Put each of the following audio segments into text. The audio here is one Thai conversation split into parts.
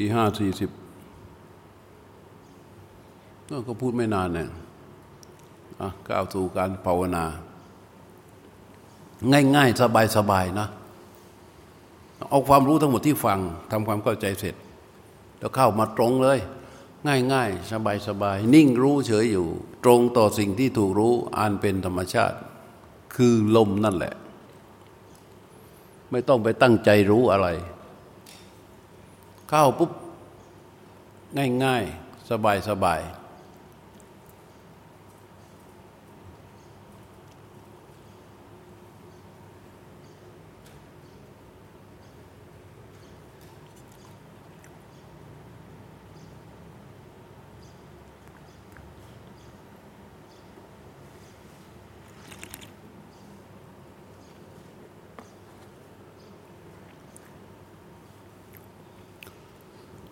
ตีห้าสี่สิบก็พูดไม่นานเนี่ยก้าวสู่การภาวนา ง่ายๆ สบายๆนะ เอาความรู้ทั้งหมดที่ฟังทำความเข้าใจเสร็จ แล้วเข้ามาตรงเลย ง่ายๆ สบายๆ นิ่งรู้เฉยอยู่ ตรงต่อสิ่งที่ถูกรู้อ่านเป็นธรรมชาติ คือลมนั่นแหละ ไม่ต้องไปตั้งใจรู้อะไร เข้าปุ๊บง่ายๆ สบาย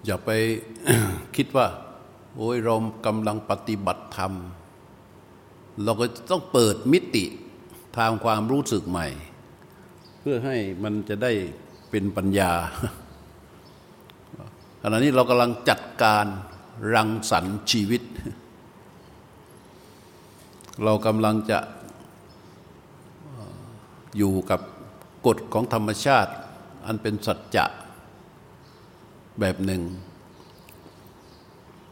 อย่าไปคิดว่า โอ้ยเรากำลังปฏิบัติธรรม เราก็ต้องเปิดมิติทางความรู้สึกใหม่ เพื่อให้มันจะได้เป็นปัญญาขณะนี้เรากำลังจัดการรังสรรค์ชีวิต เรากำลังจะอยู่กับกฎของธรรมชาติ อันเป็นสัจจะ แบบหนึ่ง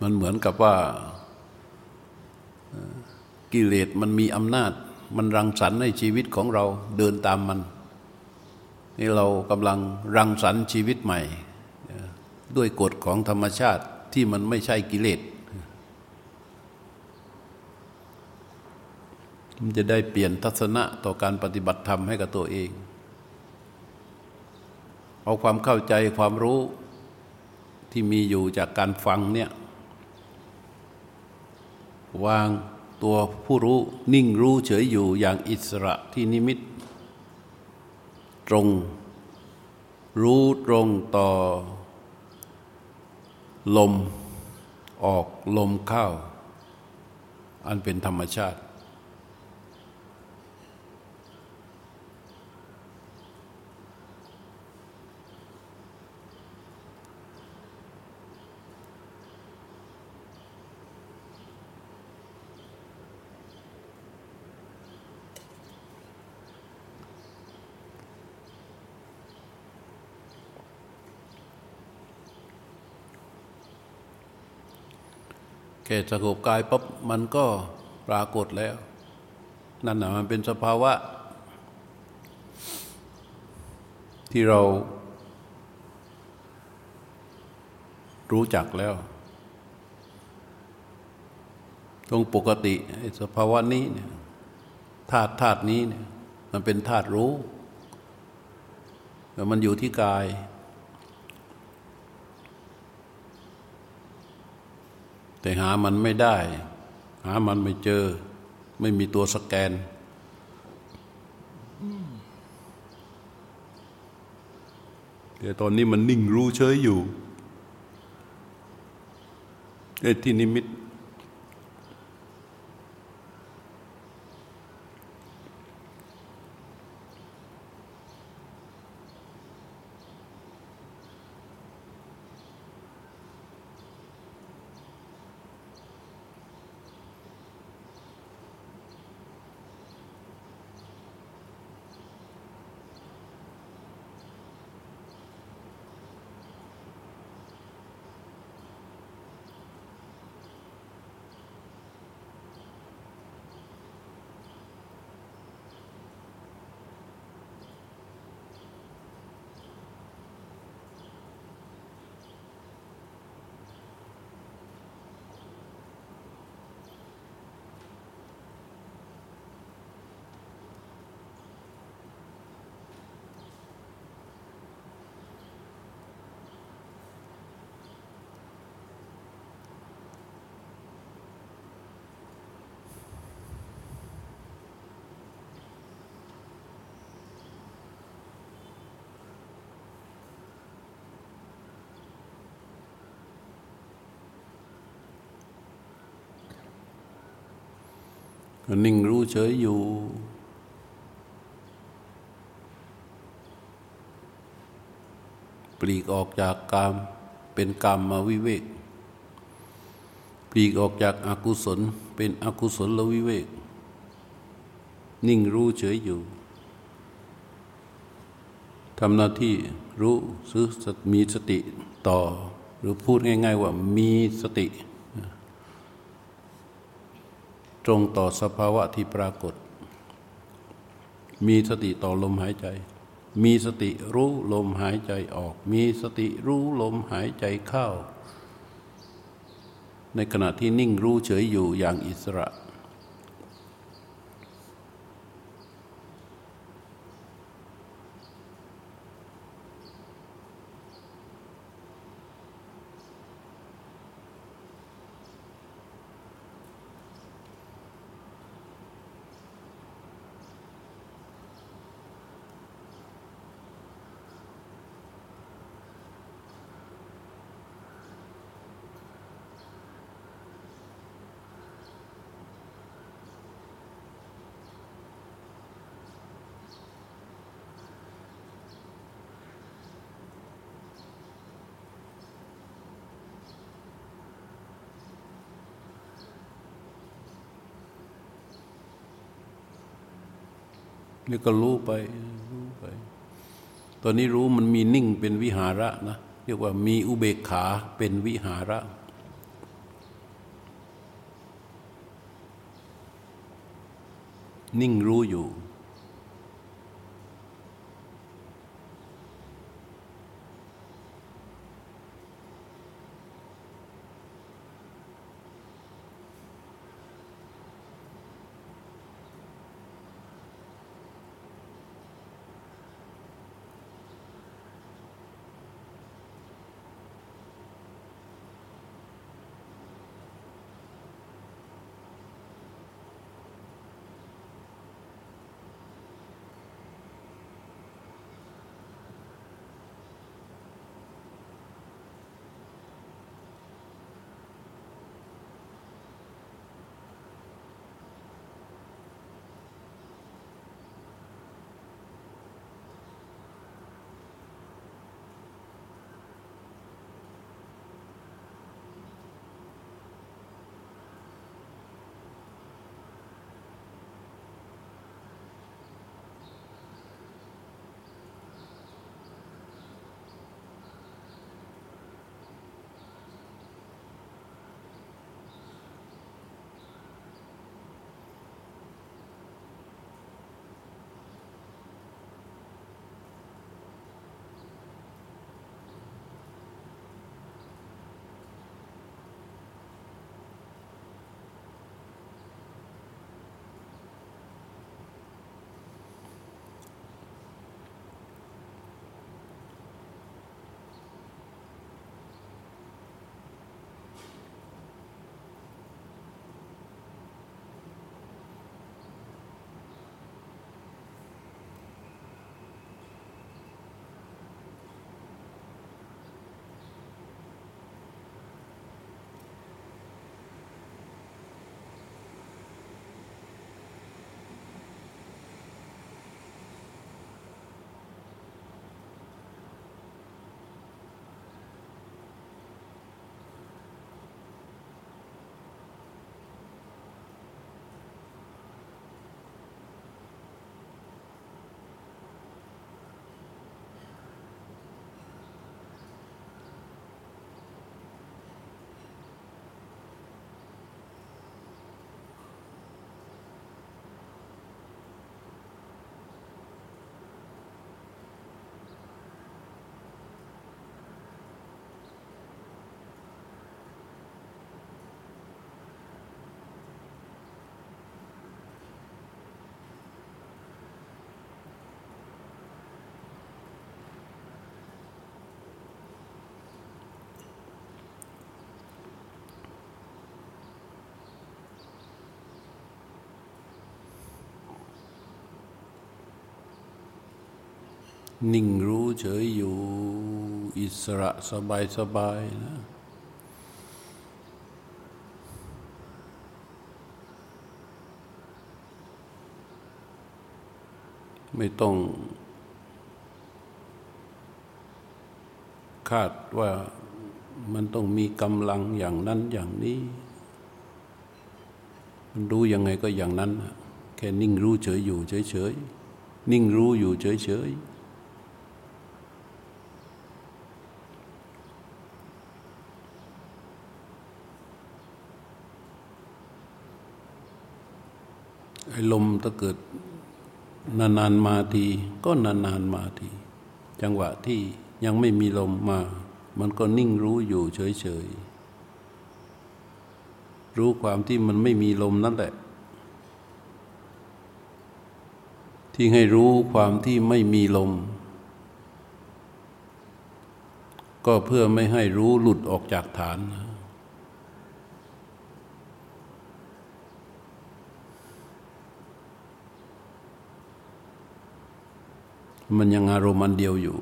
มันเหมือนกับว่ากิเลสมันมีอำนาจ มันรังสรรค์ให้ชีวิตของเราเดินตามมัน นี่เรากำลังรังสรรค์ชีวิตใหม่ ด้วยกฎของธรรมชาติที่มันไม่ใช่กิเลสมันจะได้เปลี่ยนทัศนะต่อการปฏิบัติธรรมให้กับตัวเอง เอาความเข้าใจความรู้ ที่มีอยู่จากการฟังเนี่ยวางตัวผู้รู้นิ่งรู้เฉยอยู่อย่างอิสระที่นิมิต ตรง รู้ตรงต่อ ลมออกลมเข้า อันเป็นธรรมชาติ แค่สงบกายปั๊บมันก็ปรากฏแล้ว นั่นนะมันเป็นสภาวะ ที่เรารู้จักแล้วตรงปกติสภาวะนี้เนี่ยธาตุธาตุนี้เนี่ยมันเป็นธาตุรู้แต่มันอยู่ที่กาย แต่หามันไม่ได้ หามันไม่เจอ ไม่มีตัวสแกน แต่ตอนนี้มันนิ่งรู้เฉยอยู่ไอ้ที่นิมิต นิ่งรู้เฉยอยู่ ปลีกออกจากกามเป็นกรรมมาวิเวก ปลีกออกจากอากุศลเป็นอกุศลลวิเวก นิ่งรู้เฉยอยู่ทำหน้าที่รู้ซื้อมีสติต่อ หรือพูดง่าย ๆ ว่ามีสติ ตรงต่อสภาวะที่ปรากฏ มีสติต่อลมหายใจ มีสติรู้ลมหายใจออก มีสติรู้ลมหายใจเข้า ในขณะที่นิ่งรู้เฉยอยู่อย่างอิสระ นี่ก็รู้ไปรู้ไป ตอนนี้รู้มันมีนิ่งเป็นวิหาระนะเรียกว่ามีอุเบกขาเป็นวิหาระนิ่งรู้อยู่ นิ่งรู้เฉยอยู่อิสระสบายสบายนะไม่ต้องคาดว่ามันต้องมีกำลังอย่างนั้นอย่างนี้ มันรู้ยังไงก็อย่างนั้น แค่นิ่งรู้เฉยอยู่เฉยเฉยๆนิ่งรู้อยู่เฉยเฉยๆ ไอ้ลมถ้าเกิดนานๆมาที ก็นานๆมาที จังหวะที่ยังไม่มีลมมา มันก็นิ่งรู้อยู่เฉยๆ รู้ความที่มันไม่มีลมนั่นแหละ ที่ให้รู้ความที่ไม่มีลม ก็เพื่อไม่ให้รู้หลุดออกจากฐานนะ มันยังอารมณ์อันเดียวอยู่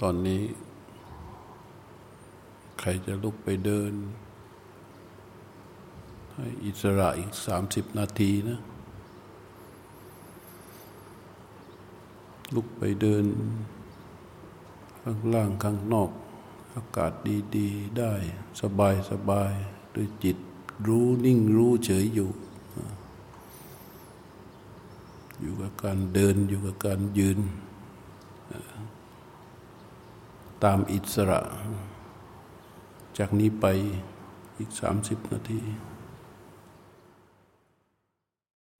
ตอนนี้ ใครจะลุกไปเดิน ให้อิสระอีกสามสิบนาทีนะ ลุกไปเดิน ข้างล่างข้างนอก อากาศดีๆ ได้สบายสบายด้วยจิตรู้นิ่งรู้เฉยอยู่ อยู่กับการเดินอยู่กับการยืน ตามอิสระ จากนี้ไปอีกสามสิบนาที